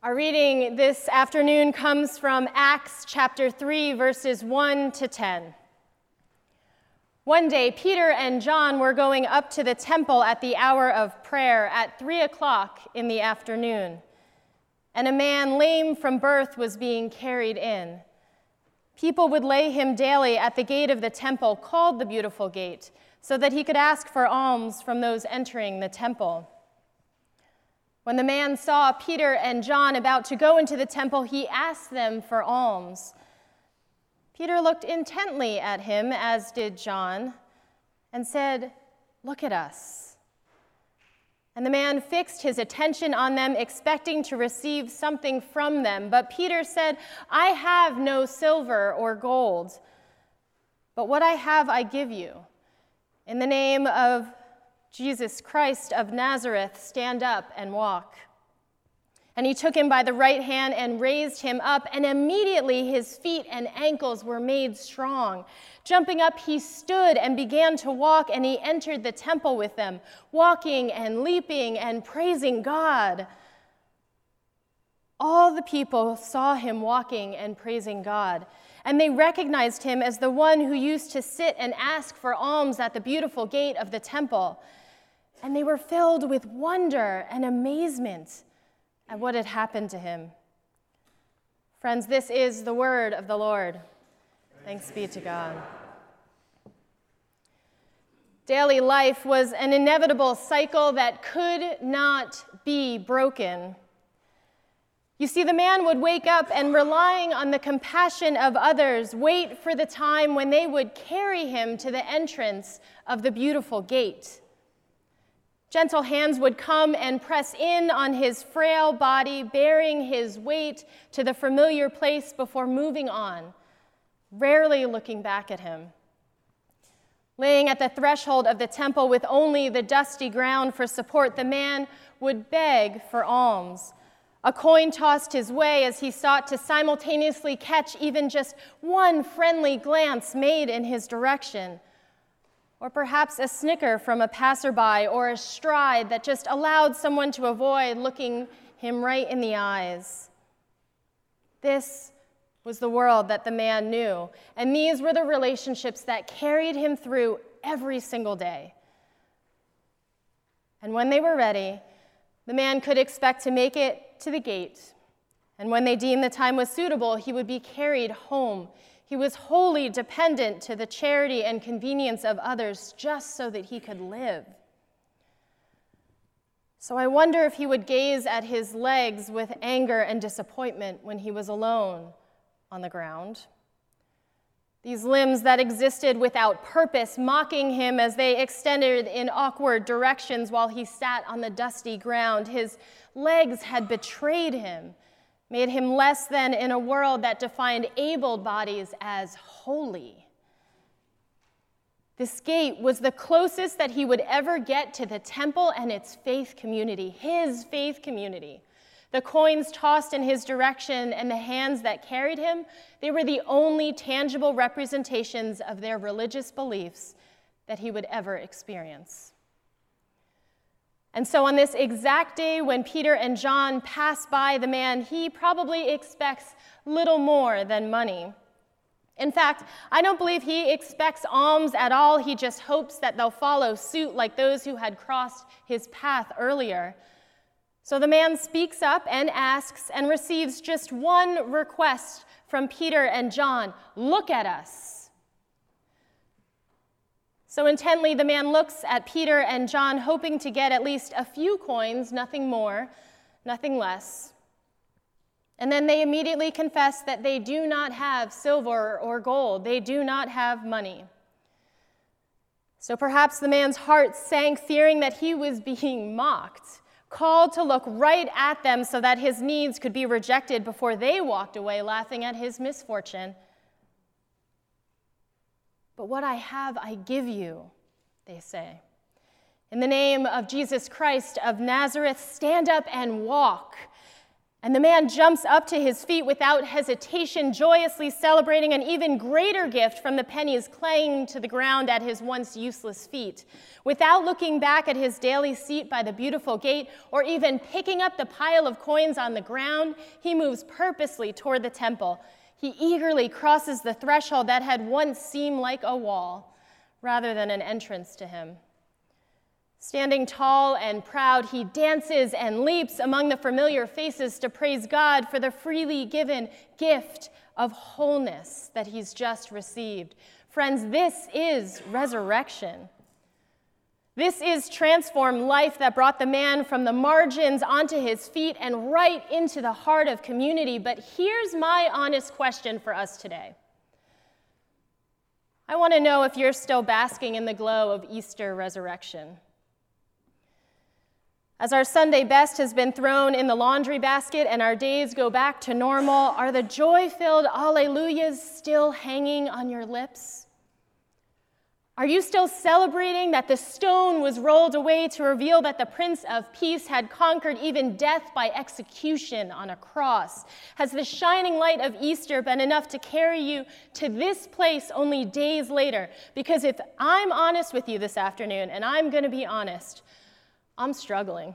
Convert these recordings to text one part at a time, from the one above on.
Our reading this afternoon comes from Acts chapter 3, verses 1 to 10. One day, Peter and John were going up to the temple at the hour of prayer at 3 o'clock in the afternoon, and a man lame from birth was being carried in. People would lay him daily at the gate of the temple, called the Beautiful Gate, so that he could ask for alms from those entering the temple. When the man saw Peter and John about to go into the temple, he asked them for alms. Peter looked intently at him, as did John, and said, Look at us. And the man fixed his attention on them, expecting to receive something from them. But Peter said, I have no silver or gold, but what I have I give you. In the name of Jesus Christ of Nazareth, stand up and walk. And he took him by the right hand and raised him up, and immediately his feet and ankles were made strong. Jumping up, he stood and began to walk, and he entered the temple with them, walking and leaping and praising God. All the people saw him walking and praising God, and they recognized him as the one who used to sit and ask for alms at the beautiful gate of the temple and they were filled with wonder and amazement at what had happened to him. Friends, this is the word of the Lord. Thanks be to God. Daily life was an inevitable cycle that could not be broken. You see, the man would wake up and, relying on the compassion of others, wait for the time when they would carry him to the entrance of the beautiful gate. Gentle hands would come and press in on his frail body, bearing his weight to the familiar place before moving on, rarely looking back at him. Laying at the threshold of the temple with only the dusty ground for support, the man would beg for alms. A coin tossed his way as he sought to simultaneously catch even just one friendly glance made in his direction or perhaps a snicker from a passerby, or a stride that just allowed someone to avoid looking him right in the eyes. This was the world that the man knew, and these were the relationships that carried him through every single day. And when they were ready, the man could expect to make it to the gate, and when they deemed the time was suitable, he would be carried home he was wholly dependent to the charity and convenience of others just so that he could live. So I wonder if he would gaze at his legs with anger and disappointment when he was alone on the ground. These limbs that existed without purpose, mocking him as they extended in awkward directions while he sat on the dusty ground. His legs had betrayed him made him less than in a world that defined able bodies as holy. This gate was the closest that he would ever get to the temple and its faith community, his faith community. The coins tossed in his direction and the hands that carried him, they were the only tangible representations of their religious beliefs that he would ever experience. And so, on this exact day when Peter and John pass by the man, he probably expects little more than money. In fact, I don't believe he expects alms at all. He just hopes that they'll follow suit like those who had crossed his path earlier. So the man speaks up and asks and receives just one request from Peter and John Look at us. So intently, the man looks at Peter and John, hoping to get at least a few coins, nothing more, nothing less. And then they immediately confess that they do not have silver or gold, they do not have money. So perhaps the man's heart sank, fearing that he was being mocked, called to look right at them so that his needs could be rejected before they walked away laughing at his misfortune. But what I have, I give you, they say. In the name of Jesus Christ of Nazareth, stand up and walk. And the man jumps up to his feet without hesitation, joyously celebrating an even greater gift from the pennies clanging to the ground at his once useless feet. Without looking back at his daily seat by the beautiful gate or even picking up the pile of coins on the ground, he moves purposely toward the temple. He eagerly crosses the threshold that had once seemed like a wall rather than an entrance to him. Standing tall and proud, he dances and leaps among the familiar faces to praise God for the freely given gift of wholeness that he's just received. Friends, this is resurrection. This is transformed life that brought the man from the margins onto his feet and right into the heart of community. But here's my honest question for us today. I want to know if you're still basking in the glow of Easter resurrection. As our Sunday best has been thrown in the laundry basket and our days go back to normal, are the joy filled alleluias still hanging on your lips? Are you still celebrating that the stone was rolled away to reveal that the Prince of Peace had conquered even death by execution on a cross? Has the shining light of Easter been enough to carry you to this place only days later? Because if I'm honest with you this afternoon, and I'm going to be honest, I'm struggling.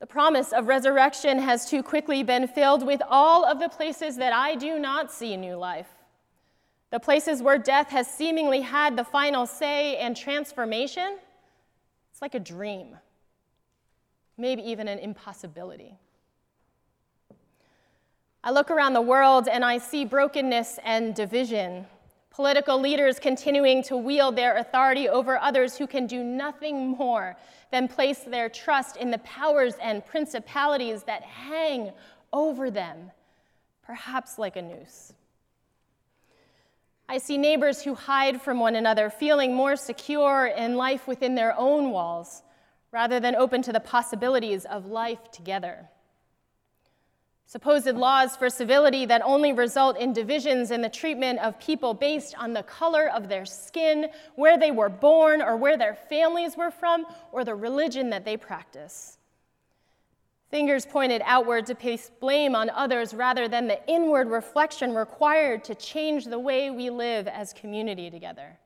The promise of resurrection has too quickly been filled with all of the places that I do not see new life. The places where death has seemingly had the final say and transformation, it's like a dream, maybe even an impossibility. I look around the world and I see brokenness and division Political leaders continuing to wield their authority over others who can do nothing more than place their trust in the powers and principalities that hang over them, perhaps like a noose. I see neighbors who hide from one another, feeling more secure in life within their own walls, rather than open to the possibilities of life together supposed laws for civility that only result in divisions in the treatment of people based on the color of their skin, where they were born, or where their families were from, or the religion that they practice. Fingers pointed outward to place blame on others rather than the inward reflection required to change the way we live as community together.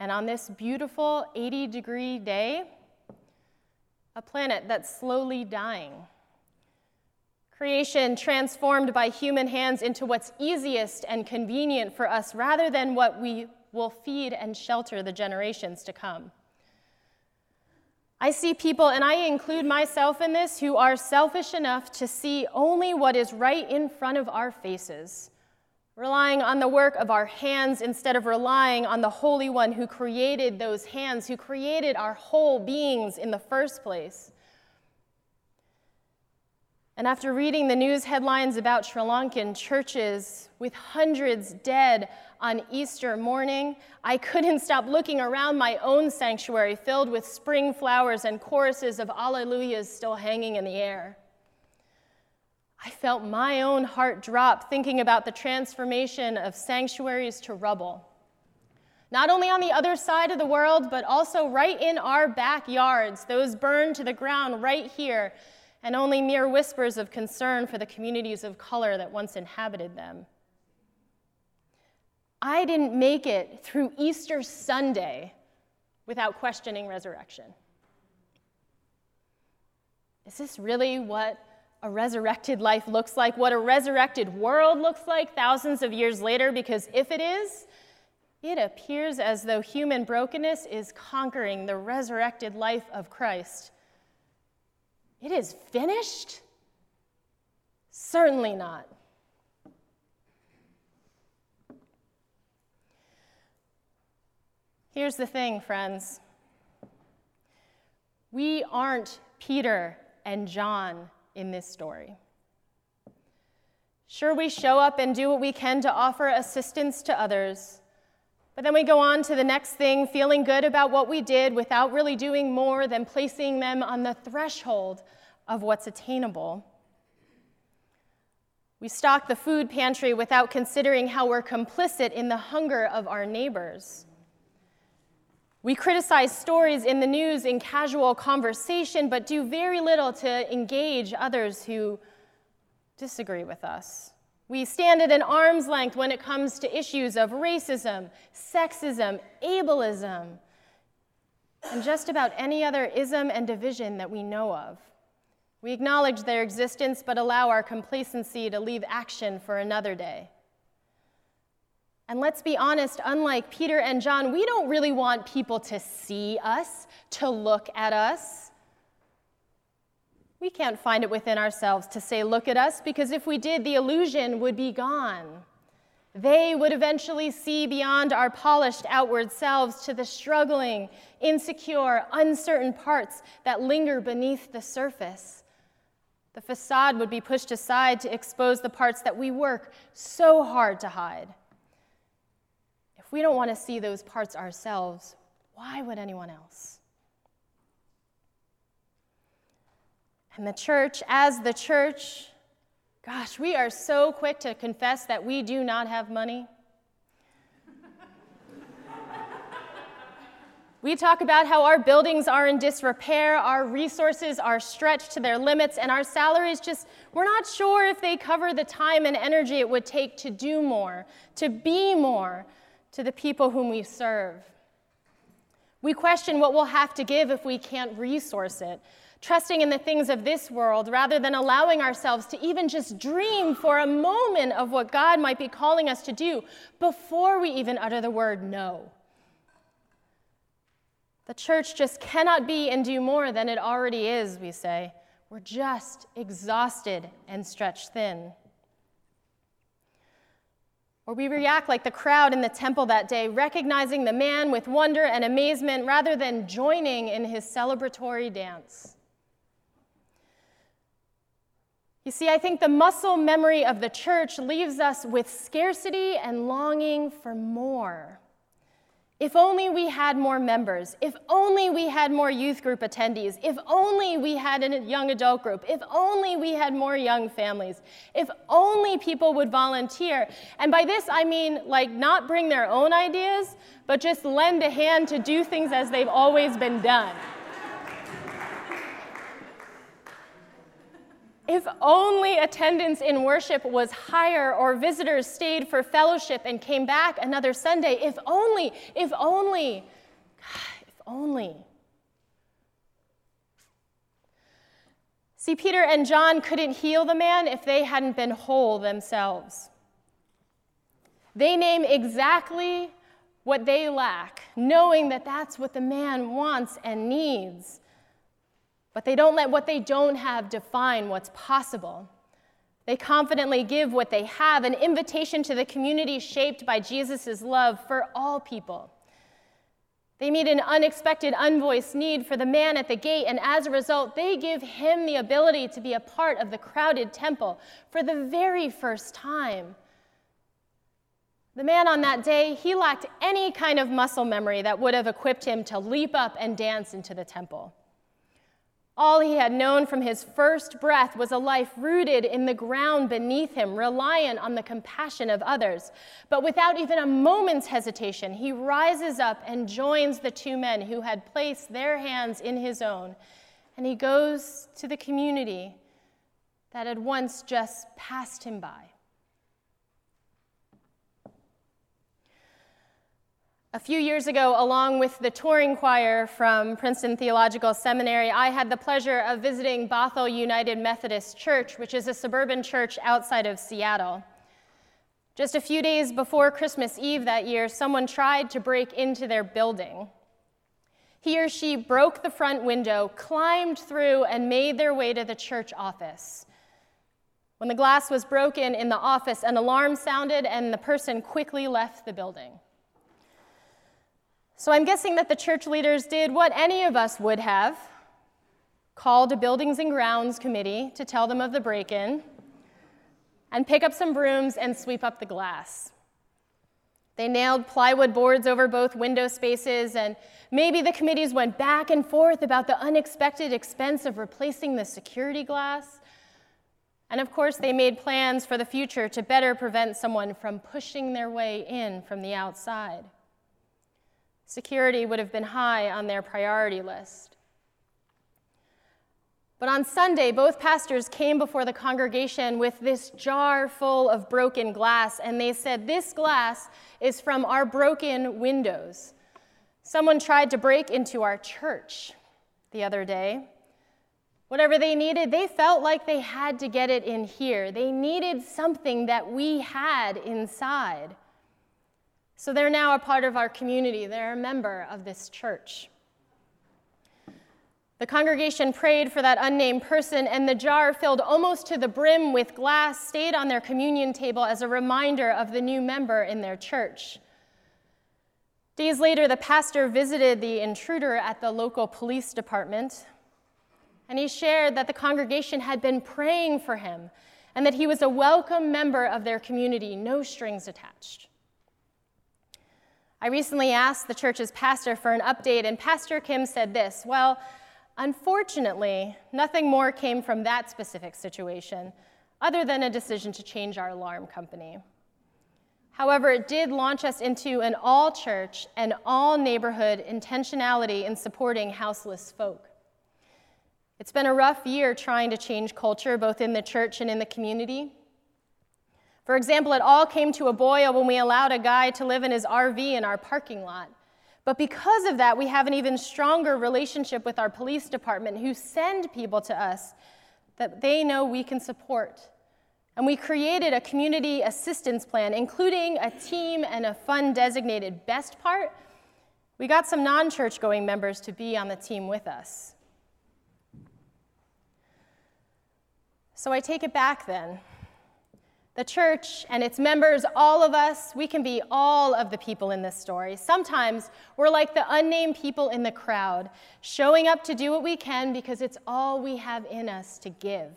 And on this beautiful 80 degree day, a planet that's slowly dying Creation transformed by human hands into what's easiest and convenient for us rather than what we will feed and shelter the generations to come. I see people, and I include myself in this, who are selfish enough to see only what is right in front of our faces, relying on the work of our hands instead of relying on the Holy One who created those hands, who created our whole beings in the first place. And after reading the news headlines about Sri Lankan churches with hundreds dead on Easter morning, I couldn't stop looking around my own sanctuary filled with spring flowers and choruses of alleluias still hanging in the air. I felt my own heart drop thinking about the transformation of sanctuaries to rubble. Not only on the other side of the world, but also right in our backyards, those burned to the ground right here and only mere whispers of concern for the communities of color that once inhabited them. I didn't make it through Easter Sunday without questioning resurrection. Is this really what a resurrected life looks like? What a resurrected world looks like thousands of years later? Because if it is, it appears as though human brokenness is conquering the resurrected life of Christ it is finished? Certainly not. Here's the thing, friends. We aren't Peter and John in this story. Sure, we show up and do what we can to offer assistance to others, but then we go on to the next thing, feeling good about what we did without really doing more than placing them on the threshold of what's attainable. We stock the food pantry without considering how we're complicit in the hunger of our neighbors. We criticize stories in the news in casual conversation, but do very little to engage others who disagree with us. We stand at an arm's length when it comes to issues of racism, sexism, ableism, and just about any other ism and division that we know of. We acknowledge their existence, but allow our complacency to leave action for another day. And let's be honest, unlike Peter and John, we don't really want people to see us, to look at us. We can't find it within ourselves to say, Look at us, because if we did, the illusion would be gone. They would eventually see beyond our polished outward selves to the struggling, insecure, uncertain parts that linger beneath the surface. The facade would be pushed aside to expose the parts that we work so hard to hide. If we don't want to see those parts ourselves, why would anyone else? And the church, as the church, gosh, we are so quick to confess that we do not have money. We talk about how our buildings are in disrepair, our resources are stretched to their limits, and our salaries just, we're not sure if they cover the time and energy it would take to do more, to be more, to the people whom we serve. We question what we'll have to give if we can't resource it, trusting in the things of this world rather than allowing ourselves to even just dream for a moment of what God might be calling us to do before we even utter the word no. The church just cannot be and do more than it already is, we say. We're just exhausted and stretched thin. Or we react like the crowd in the temple that day, recognizing the man with wonder and amazement rather than joining in his celebratory dance. You see, I think the muscle memory of the church leaves us with scarcity and longing for more. If only we had more members. If only we had more youth group attendees. If only we had a young adult group. If only we had more young families. If only people would volunteer. And by this, I mean like not bring their own ideas, but just lend a hand to do things as they've always been done. If only attendance in worship was higher or visitors stayed for fellowship and came back another Sunday. If only, if only, if only. See, Peter and John couldn't heal the man if they hadn't been whole themselves. They name exactly what they lack, knowing that that's what the man wants and needs but they don't let what they don't have define what's possible. They confidently give what they have, an invitation to the community shaped by Jesus' love for all people. They meet an unexpected, unvoiced need for the man at the gate, and as a result, they give him the ability to be a part of the crowded temple for the very first time. The man on that day, he lacked any kind of muscle memory that would have equipped him to leap up and dance into the temple. All he had known from his first breath was a life rooted in the ground beneath him, reliant on the compassion of others. But without even a moment's hesitation, he rises up and joins the two men who had placed their hands in his own. And he goes to the community that had once just passed him by. A few years ago, along with the touring choir from Princeton Theological Seminary, I had the pleasure of visiting Bothell United Methodist Church, which is a suburban church outside of Seattle. Just a few days before Christmas Eve that year, someone tried to break into their building. He or she broke the front window, climbed through, and made their way to the church office. When the glass was broken in the office, an alarm sounded, and the person quickly left the building. So I'm guessing that the church leaders did what any of us would have called a buildings and grounds committee to tell them of the break in and pick up some brooms and sweep up the glass. They nailed plywood boards over both window spaces, and maybe the committees went back and forth about the unexpected expense of replacing the security glass. And of course, they made plans for the future to better prevent someone from pushing their way in from the outside. Security would have been high on their priority list. But on Sunday, both pastors came before the congregation with this jar full of broken glass, and they said, This glass is from our broken windows. Someone tried to break into our church the other day. Whatever they needed, they felt like they had to get it in here. They needed something that we had inside. So they're now a part of our community, they're a member of this church. The congregation prayed for that unnamed person, and the jar filled almost to the brim with glass stayed on their communion table as a reminder of the new member in their church. Days later, the pastor visited the intruder at the local police department, and he shared that the congregation had been praying for him and that he was a welcome member of their community, no strings attached. I recently asked the church's pastor for an update, and Pastor Kim said this Well, unfortunately, nothing more came from that specific situation other than a decision to change our alarm company. However, it did launch us into an all church and all neighborhood intentionality in supporting houseless folk. It's been a rough year trying to change culture, both in the church and in the community. For example, it all came to a boil when we allowed a guy to live in his RV in our parking lot. But because of that, we have an even stronger relationship with our police department who send people to us that they know we can support. And we created a community assistance plan, including a team and a fund designated. Best part, we got some non church going members to be on the team with us. So I take it back then the church and its members, all of us, we can be all of the people in this story. Sometimes we're like the unnamed people in the crowd, showing up to do what we can because it's all we have in us to give.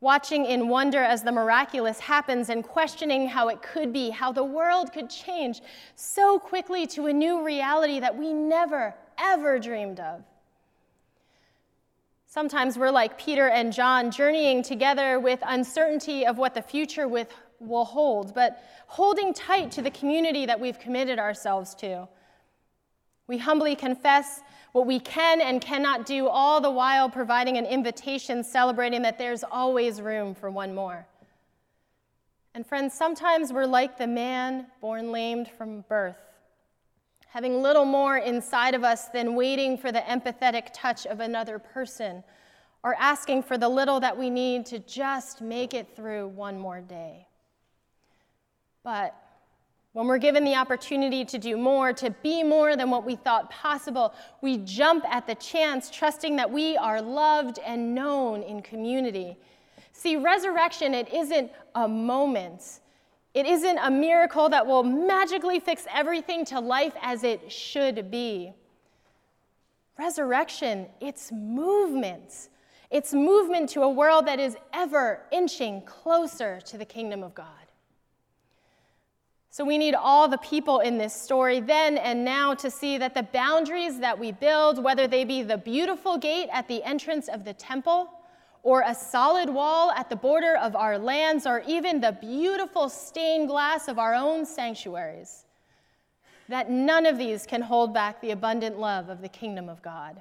Watching in wonder as the miraculous happens and questioning how it could be, how the world could change so quickly to a new reality that we never, ever dreamed of. Sometimes we're like Peter and John, journeying together with uncertainty of what the future with, will hold, but holding tight to the community that we've committed ourselves to. We humbly confess what we can and cannot do, all the while providing an invitation, celebrating that there's always room for one more. And friends, sometimes we're like the man born lamed from birth having little more inside of us than waiting for the empathetic touch of another person or asking for the little that we need to just make it through one more day. But when we're given the opportunity to do more, to be more than what we thought possible, we jump at the chance, trusting that we are loved and known in community. See, resurrection, it isn't a moment, it isn't a miracle that will magically fix everything to life as it should be. Resurrection, it's movement. It's movement to a world that is ever inching closer to the kingdom of God. So we need all the people in this story then and now to see that the boundaries that we build, whether they be the beautiful gate at the entrance of the temple, or a solid wall at the border of our lands, or even the beautiful stained glass of our own sanctuaries, that none of these can hold back the abundant love of the kingdom of God.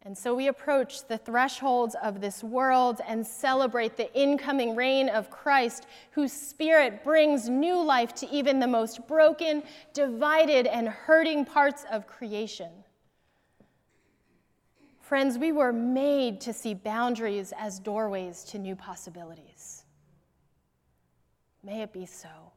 And so we approach the thresholds of this world and celebrate the incoming reign of Christ, whose spirit brings new life to even the most broken, divided, and hurting parts of creation. Friends, we were made to see boundaries as doorways to new possibilities. May it be so.